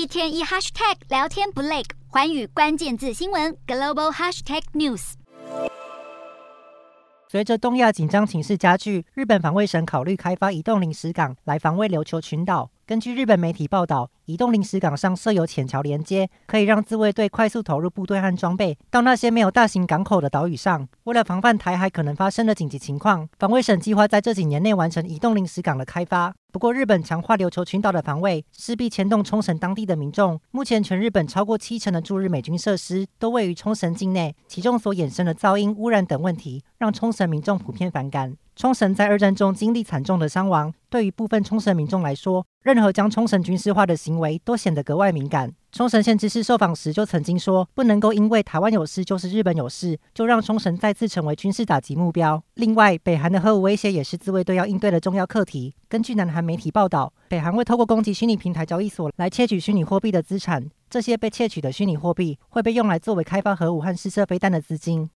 一天一 hashtag 聊天不累，环宇关键字新闻 global hashtag news。随着东亚紧张情势加剧，日本防卫省考虑开发移动临时港来防卫琉球群岛。根据日本媒体报道，移动临时港上设有浅桥连接，可以让自卫队快速投入部队和装备到那些没有大型港口的岛屿上。为了防范台海可能发生的紧急情况，防卫省计划在这几年内完成移动临时港的开发。不过，日本强化琉球群岛的防卫，势必牵动冲绳当地的民众。目前，全日本超过七成的驻日美军设施都位于冲绳境内，其中所衍生的噪音、污染等问题，让冲绳民众普遍反感。冲绳在二战中经历惨重的伤亡，对于部分冲绳民众来说，任何将冲绳军事化的行为都显得格外敏感。冲绳县知事受访时就曾经说，不能够因为台湾有事就是日本有事，就让冲绳再次成为军事打击目标。另外，北韩的核武威胁也是自卫队要应对的重要课题。根据南韩媒体报道，北韩会透过攻击虚拟平台交易所来窃取虚拟货币的资产，这些被窃取的虚拟货币会被用来作为开发核武和试射飞弹的资金。